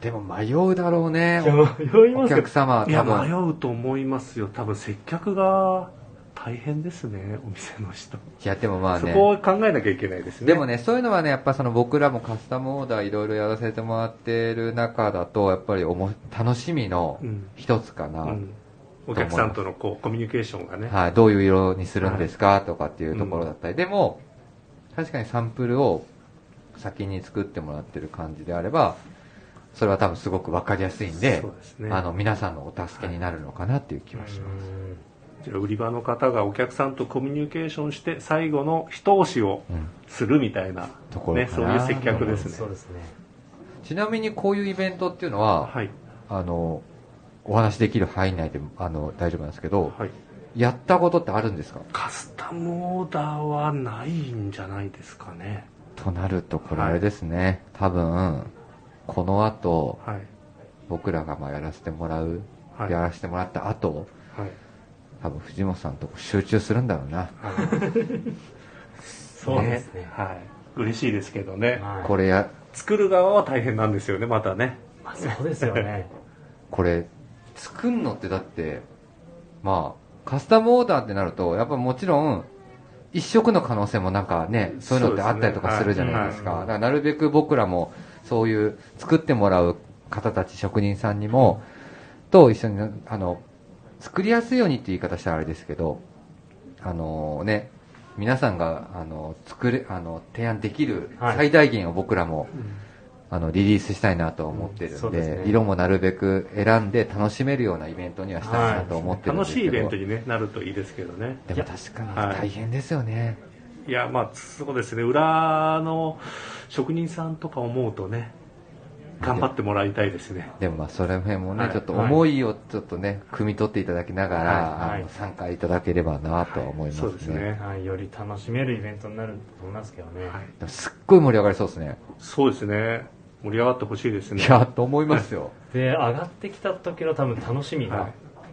でも迷うだろうね。迷いおますよ。客様はいや多迷分。うと思いますよ。多分接客が大変ですねお店の人、いや、でもまあね。そこを考えなきゃいけないですね。でもね、そういうのはね、やっぱその僕らもカスタムオーダーいろいろやらせてもらってる中だと、やっぱりおも楽しみのうん。一つかな。うん。お客さんとのこうコミュニケーションがね、はい、どういう色にするんですか、とかっていうところだったり、でも、確かにサンプルを先に作ってもらってる感じであれば、それは多分すごくわかりやすいんで、ね。あの、皆さんのお助けになるのかなっていう気はします。じ売り場の方がお客さんとコミュニケーションして最後の一押しをうんするみたいな、ところね、そういう接客ですね。そうですねちなみにこういうイベントっていうのは、はい。あの、お話できる範囲内であの大丈夫なんですけど、はい。やったことってあるんですか？カスタムオーダーはないんじゃないですかね。となると、これあれですね、多分、この後、はい。僕らがまあやらせてもらう、はい。やらせてもらった後、はい多分藤本さんとこ集中するんだろうな。[laughs] そうですね。はい。嬉しいですけどね。はい。これや、作る側は大変なんですよねまたね。まあ、そうですよね。[laughs] これ、作んのってだって、まあ、カスタムオーダーってなると、やっぱもちろん、一色の可能性もなんかね、そういうのってあったりとかするじゃないですか。だからなるべく僕らも、そういう作ってもらう方たち、職人さんにも、と一緒に、あの、作りやすいようにって言い方したらあれですけど、あのね、皆さんが、あの、作れ、あの、提案できるはい。最大限を僕らも、あの、リリースしたいなと思ってるんで、そうですね。色もなるべく選んで楽しめるようなイベントにはしたいなと思ってるんで楽すけど、しいイベントに、ね、なるといいですけどね。でも確かにはい。大変ですよね。いやまあそうですね。裏の職人さんとか思うとね頑張ってもらいたいですね。でもまあそれ辺もね、はい。ちょっと思いをちょっとね、汲み取っていただきながら、はい。参加いただければなとは思いますね。そうですね。はい、より楽しめるイベントになると思いますけどね、すっごい盛り上がりそうですね。そうですね。盛り上がってほしいですね。いや、と思いますよ。[laughs] で上がってきた時の多分楽しみが、はい。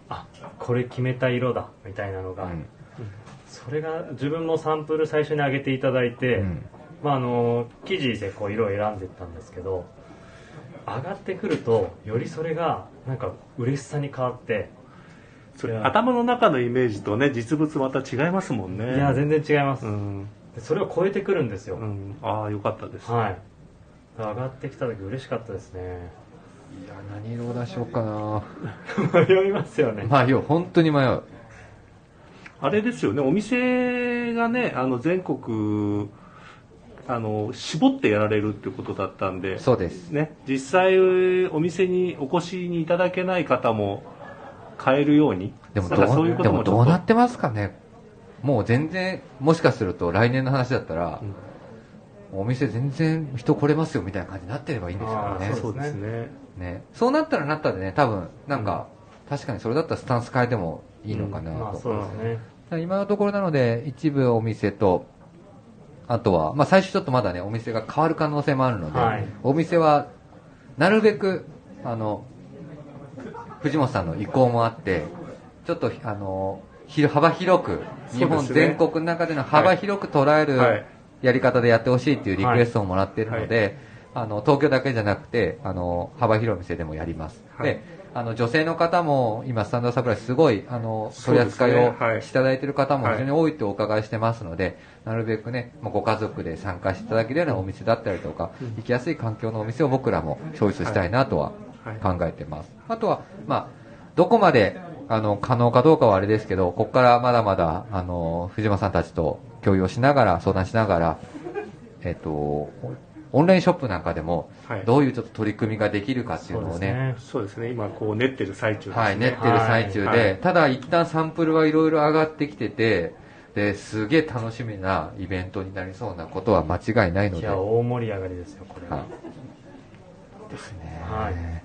あこれ決めた色だみたいなのが、うん。それが自分もサンプル最初に上げていただいて、うん。まあ、あの生地でこう色を選んでいったんですけど上がってくるとよりそれがなんか嬉しさに変わって。それ頭の中のイメージとね実物また違いますもんね。いや全然違います、うん、でそれを超えてくるんですよ、うん、ああよかったです、はい。上がってきた時嬉しかったですね。いや、何色出しようかな。[laughs] 迷いますよね。迷う、本当に迷う。あれですよねお店がねあの全国あの絞ってやられるってことだったんでそうです。ね、実際お店にお越しにいただけない方も買えるようにでもそういうこともどうなってますかね。もう全然、もしかすると来年の話だったら、お店全然人来れますよみたいな感じになってればいいんですからね。そうですねね。そうなったらなったでね、多分、なんか、確かにそれだったらスタンス変えてもいいのかなと。まあそうですね今のところなので、一部お店と、あとは、まあ最初ちょっとまだね、お店が変わる可能性もあるので、はい。お店は、なるべく、あの、藤本さんの意向もあって、ちょっと、あの、ひ幅広く、日本全国の中での幅広く捉えはい。るやり方でやってほしいっていうリクエストをもらっているので、あの、東京だけじゃなくて、あの、幅広い店でもやります。はい。で、あの、女性の方も今、スタンダードサプライすごい、あの、取り扱いをしていただいている方も非常に多いとお伺いしてますので、なるべくね、まあご家族で参加していただけるようなお店だったりとか、行きやすい環境のお店を僕らもチョイスしたいなとははい考えてます。あとは、まあ、どこまで、あの、可能かどうかはあれですけど、ここからまだまだ、あの、藤間さんたちと共有をしながら、相談しながら、えっ、と、オンラインショップなんかでもはい、どういうちょっと取り組みができるかっていうのをね、そうですね。今こう練ってる最中。ですね、はい、練ってる最中で、はい。ただ一旦サンプルはいろいろ上がってきてて、で、すげえ楽しみなイベントになりそうなことは間違いないので、いや大盛り上がりですよこれ。は、はい。ですね。はい。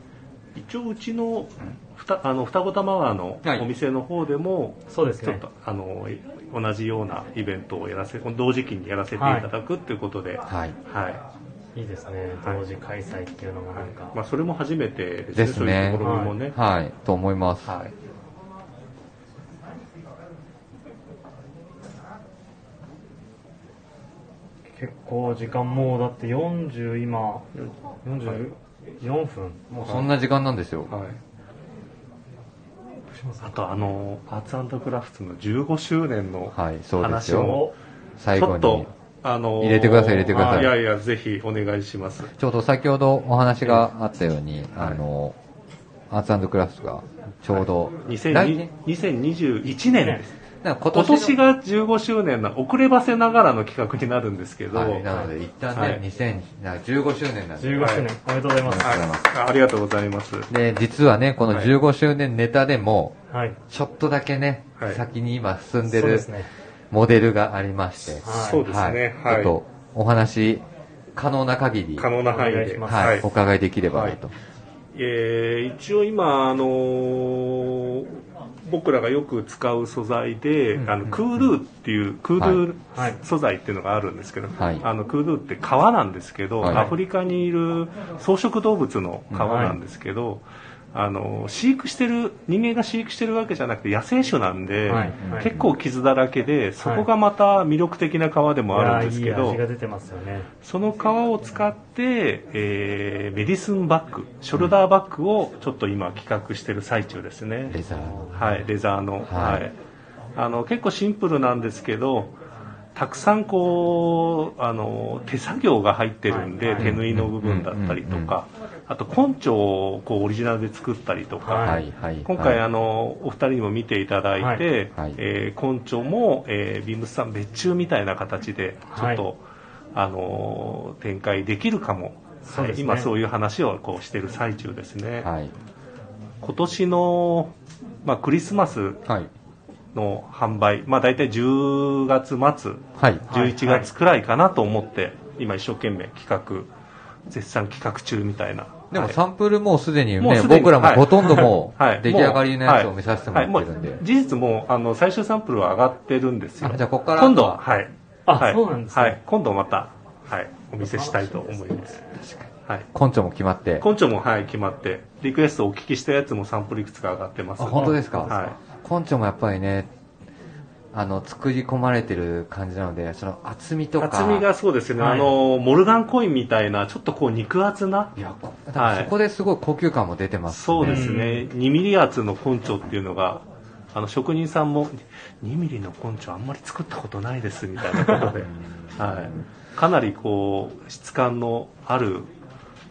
一応うちのふたあの双子玉川のはいお店の方でも、そうですね。ちょっとあの同じようなイベントをやらせ同時期にやらせていただくっていうことで、はい。はい。いいいですね。はい。同時開催っていうのもなんか、まあ、それも初めてですね。ですね。そういうところもね、はい、と思います。はい。結構時間もうだって40今44分？もうそんな時間なんですよ。はい。あとあのアーツクラフトの15周年のはい、そうです話よ。を最後に。ちょっと。あの入れてください入れてください。あいやいやぜひお願いします。ちょうど先ほどお話があったように、あの、アーツクラフトがちょうど、来2020年2021年です。今今年の年が15周年の遅ればせながらの企画になるんですけど、はい、なので一旦ね、はい。2015周年なんで。15周年、おめでとうございます、はい。あありがとうございます。で、実はね、このはい。15周年ネタでも、はい。ちょっとだけね、はい。先に今進んでるそうですねモデルがありまして、はい。そうですね。ちょはい。っとお話可能な限り、可能な範囲で。はい、お伺いできればなと。えー一応今、あのー僕らがよく使う素材で、うんあのクールーっていう、クールはいー素材っていうのがあるんですけど、はい。あのクールーって革なんですけど、はい。アフリカにいる草食動物の革なんですけど、あの飼育してる人間が飼育してるわけじゃなくて野生種なんで、はいはい。結構傷だらけでそこがまた魅力的な革でもあるんですけど、いやいい味が出てますよね。その皮を使って、えーメディスンバッグショルダーバッグをちょっと今企画してる最中ですね。レザーの。はいレザーの,、ははい。いあの結構シンプルなんですけどたくさんこうあの手作業が入ってるんで、はい。手縫いの部分だったりとうんうんうんか、あと根性をこうオリジナルで作ったりとか、はい。今回、はいあのお二人にも見ていただいて、はいえー根性も、えービームスさん別注みたいな形でちょっと、はいあのー展開できるかも、そうですねはい今そういう話をこうしてる最中ですね、はい。今年の、まあ、クリスマスはい。の販売、まあ、大体10月末はい。11月くらいかなと思って、今一生懸命企画絶賛企画中みたいなでもはい。サンプルもうすでにね、もうすでに僕らもはい。ほとんどもうはい。出来上がりのやつを見させてもらってるんで。事実もうあの最終サンプルは上がってるんですよ。あじゃあここから。今度ははい。あはい。そうなんですね。はい。今度またはい。お見せしたいと思います。はい。根性も決まって。根性もはい決まってリクエストをお聞きしたやつもサンプルいくつか上がってます。あ、本当ですか。はい。根性もやっぱりね、あの、作り込まれてる感じなので、その厚みとか。厚みがそうですね、はい。あのモルガンコインみたいなちょっとこう肉厚な。いや、こそこですごい高級感も出てます、ね。そうですね、2ミリ厚の根性っていうのがあの職人さんも2ミリの根性あんまり作ったことないですみたいなことで、はい、かなりこう質感のある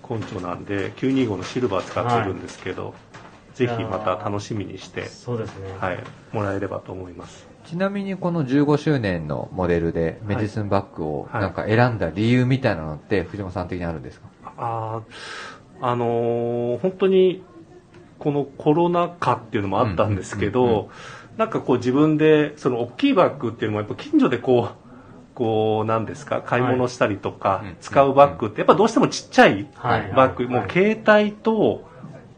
根性なんで925のシルバー使ってるんですけど、ぜひまた楽しみにして、そうですね、はい、もらえればと思いますちなみにこの15周年のモデルでメディスンバッグをはい。なんか選んだ理由みたいなのって藤本さん的にあるんですか？あーあのー本当にこのコロナ禍っていうのもあったんですけど、うんうんうんなんかこう自分でその大きいバッグっていうのもやっぱ近所でこうこうなんですか？買い物したりとかはい。使うバッグってやっぱどうしてもちっちゃいはい。バッグ、はい。もう携帯と、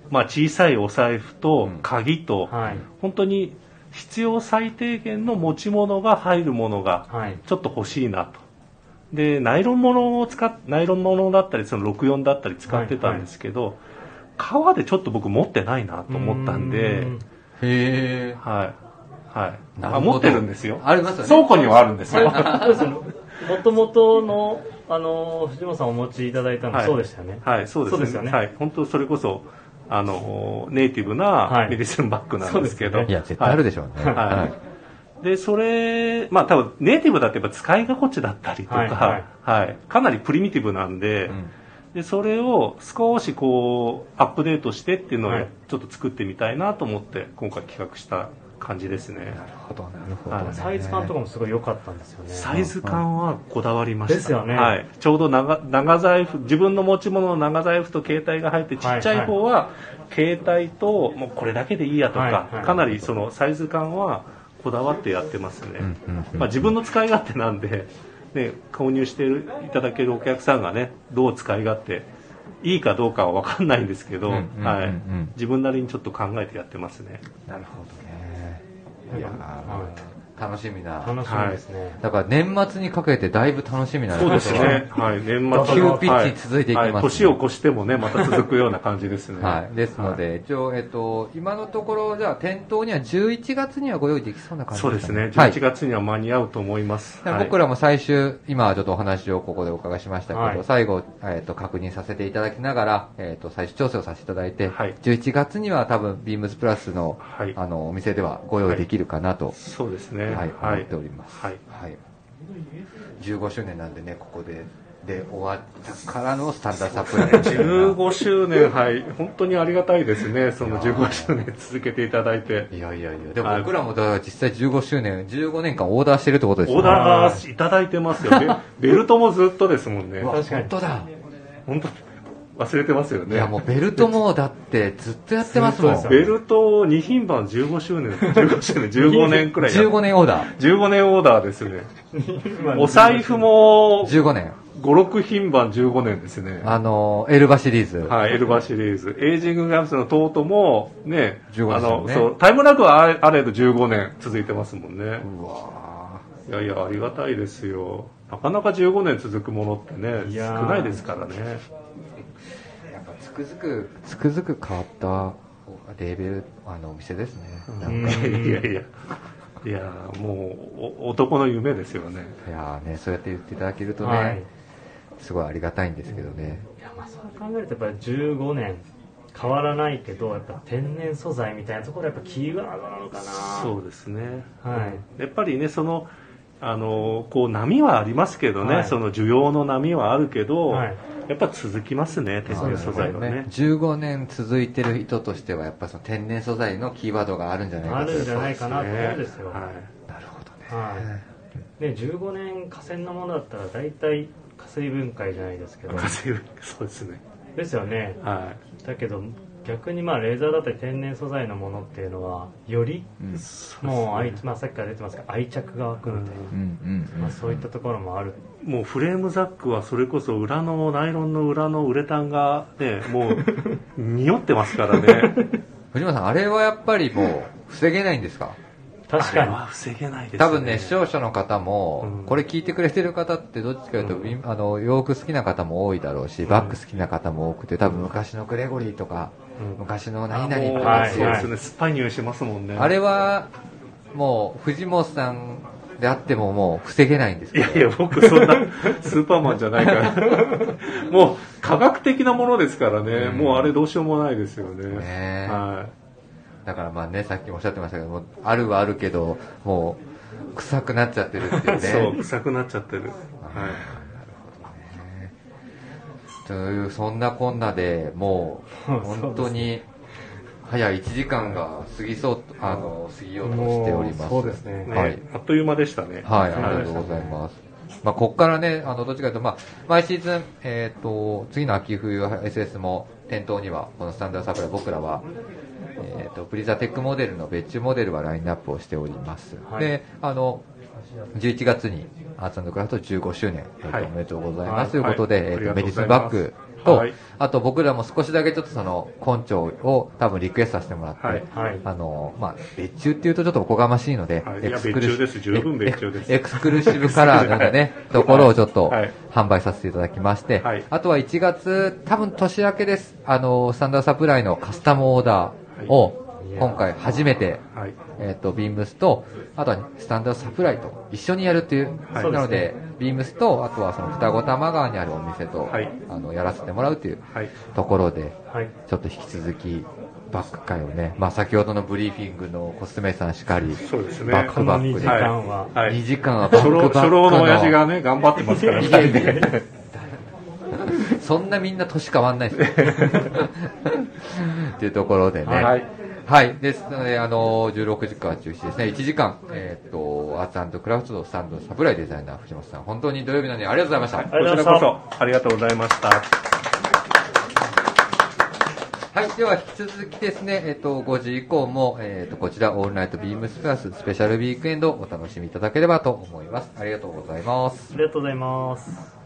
まあ、小さいお財布とうん。鍵と、はい。本当に必要最低限の持ち物が入るものがはいちょっと欲しいなと。で、ナイロンものを使っ、ナイロンものだったり、その64だったり使ってたんですけど、革でちょっと僕持ってないなと思ったんでう、んへえ。はい。はい。あ、持ってるんですよ。ありますよね。倉庫にはあるんですよ。そうですねもともとの、あの、藤本さんお持ちいただいたのはいそうでしたよね。はい、そうですね。そうですよねはい。本当それこそ、あのネイティブはない。メディスンバッグなんですけど、そうですいや、絶対あるでしょうね。はい。はい。で、それ、まあ多分ネイティブだってやっぱ使い心地だったりとか、はい。はい、かなりプリミティブなんで、うん。で、それを少しこう、アップデートしてっていうのをはい。ちょっと作ってみたいなと思って、今回企画した感じですね。なるほど、なるほどはいね。サイズ感とかもすごい良かったんですよねサイズ感はこだわりました。ですよねはい。ちょうど長長財布、自分の持ち物の長財布と携帯が入って、ちっちゃい方は、携帯と、もうこれだけでいいやとか、はいはいかなりそのサイズ感はこだわってやってますね。うんうんうんまあ、自分の使い勝手なんで、ね、購入していただけるお客さんがね、どう使い勝手、いいかどうかは分かんないんですけど、はい、自分なりにちょっと考えてやってますね。なるほどね。いやはー楽しみな。楽しみですね、だから年末にかけてだいぶ楽しみなそうですね。はい、年末急ピッチに続いていきますねはい年を越してもね、また続くような感じですね。[laughs] はい。ですので、一応、えっと、今のところ、じゃあ、店頭には11月にはご用意できそうな感じそうですね。はい11月には間に合うと思います。はい僕らも最終、今はちょっとお話をここでお伺いしましたけど、はい最後、えっと、確認させていただきながら、えっと、最終調整をさせていただいて、はい11月には多分、ビームスプラスの、はいあの、お店ではご用意できるかなと、そうですね。はい、思っております。はい。はい。15周年なんでね、ここで、で、終わったからのスタンダードサプライ。15周年、はい。本当にありがたいですね。その15周年続けていただいて。いやいやいや、でも僕らもだから実際15周年、15年間オーダーしてるってことですよオーダーいただいてますよ。ベベルトもずっとですもんね。確かに本当だ。本当忘れてますよね。いやもうベルトもだってずっとやってますもん。[laughs] ベルト2品番15周年、[laughs] 15周年、15年くらいや15年オーダー。15年オーダーですね。今お財布も5、15年。6品番15年ですね。あの、エルバシリーズ。はい、エルバシリーズ。エイジングキャンバスのトートも、ね、15あの、ですよねそう、タイムラグはあれあれど15年続いてますもんね。うわいやいや、ありがたいですよ。なかなか15年続くものってね、少ないですからね。くづく、つくづく変わったレーベル、あの、お店ですね。なんかいやいやいや。いや、もう、お男の夢ですよね。いやーね、そうやって言っていただけるとね、はいすごいありがたいんですけどね。いやまあそう考えるとやっぱり15年変わらないけどやっぱ天然素材みたいなところはやっぱキーワードなのかなそうですね。はいやっぱりね、その、あの、こう波はありますけどね、はいその需要の波はあるけど、はいやっぱ続きますね、天然素材のね。15年続いてる人としては、やっぱその天然素材のキーワードがあるんじゃないかと。あるんじゃないかなと思うんですよ、はい。なるほどね。はいね、15年河川のものだったら大体加水分解じゃないですけど風そうですね。ですよねはだけど逆にまあレーザーだったり天然素材のものっていうのはよりうんもう愛、まあ、さっきから出てますが愛着が湧くので、うんうんまあ、そういったところもあるい。もうフレームザックはそれこそ裏の、ナイロンの裏のウレタンがね、[laughs] もう、匂ってますからね。藤本さん、あれはやっぱりもう防げないんですか？確かに。は防げないですね。多分ね、視聴者の方も、うん。これ聞いてくれてる方ってどっちかというと、うん。ビあの、洋服好きな方も多いだろうし、バッグ好きな方も多くて、多分昔のグレゴリーとか、うん。昔のあ何々とかってい。う、そうですね、酸っぱい匂いしますもんね。あれは、もう、藤本さんであってももう防げないんですけど。いやいや、僕そんな [laughs] スーパーマンじゃないから。[laughs] もう科学的なものですからね、うん。もうあれどうしようもないですよね。ねえ。はだからまあね、さっきもおっしゃってましたけども、あるはあるけど、もう、臭くなっちゃってるっていうい。ね。[laughs] そう、臭くなっちゃってる。はい。という、そんなこんなでもう、本当に、早い1時間が過ぎそうと、あの、過ぎようとしております。そうですねねはい。あっという間でしたね。はい、ありがとうございます。まあ、ここからね、あの、どっちかというと、まあ、毎シーズン、えっ、と、次の秋冬 SS も店頭には、このスタンダードサプライ、僕らは、えっ、と、プリザテックモデルの別注モデルはラインナップをしております。はい。で、あの、11月にアーツクラフト15周年、えーとはい。おめでとうございます、はい。ということで、えーとメディスンバッグと、はい。あと僕らも少しだけちょっとその根性を多分リクエストさせてもらって、はい。はい。あの、まあ、別注っていうとちょっとおこがましいので、はい。エクスクルシブカラーのね、ところをちょっとはい。販売させていただきまして、はい。あとは1月、多分年明けです、あの、スタンダードサプライのカスタムオーダーを、今回初めて、はい。えっ、と、ビームスと、あとはスタンダードサプライと一緒にやるっていう、はい。なので、ビームスと、あとはその双子玉川にあるお店と、はい。あの、やらせてもらうっていうはい。ところで、はい。ちょっと引き続き、バック会をね、まあ先ほどのブリーフィングのコスメさんしかり、そうですね。バック2時バックで、間は、はい2時間はバックバックの初老の親父がね頑張ってますから [laughs] そんなみんな年変わんないですよ。[laughs] っていうところでね。はいはい。ですので、あの、16時間中止ですね。1時間、えっ、と、アーツクラフトのスタンドサプライデザイナー、藤本さん、本当に土曜日なのにありがとうございました。ありがとうございこちらこましたそありがとうございましたはい。では、引き続きですね、えっ、と、5時以降も、えっ、と、こちら、オールナイトビームスプラススペシャルウィークエンドをお楽しみいただければと思います。ありがとうございます。ありがとうございます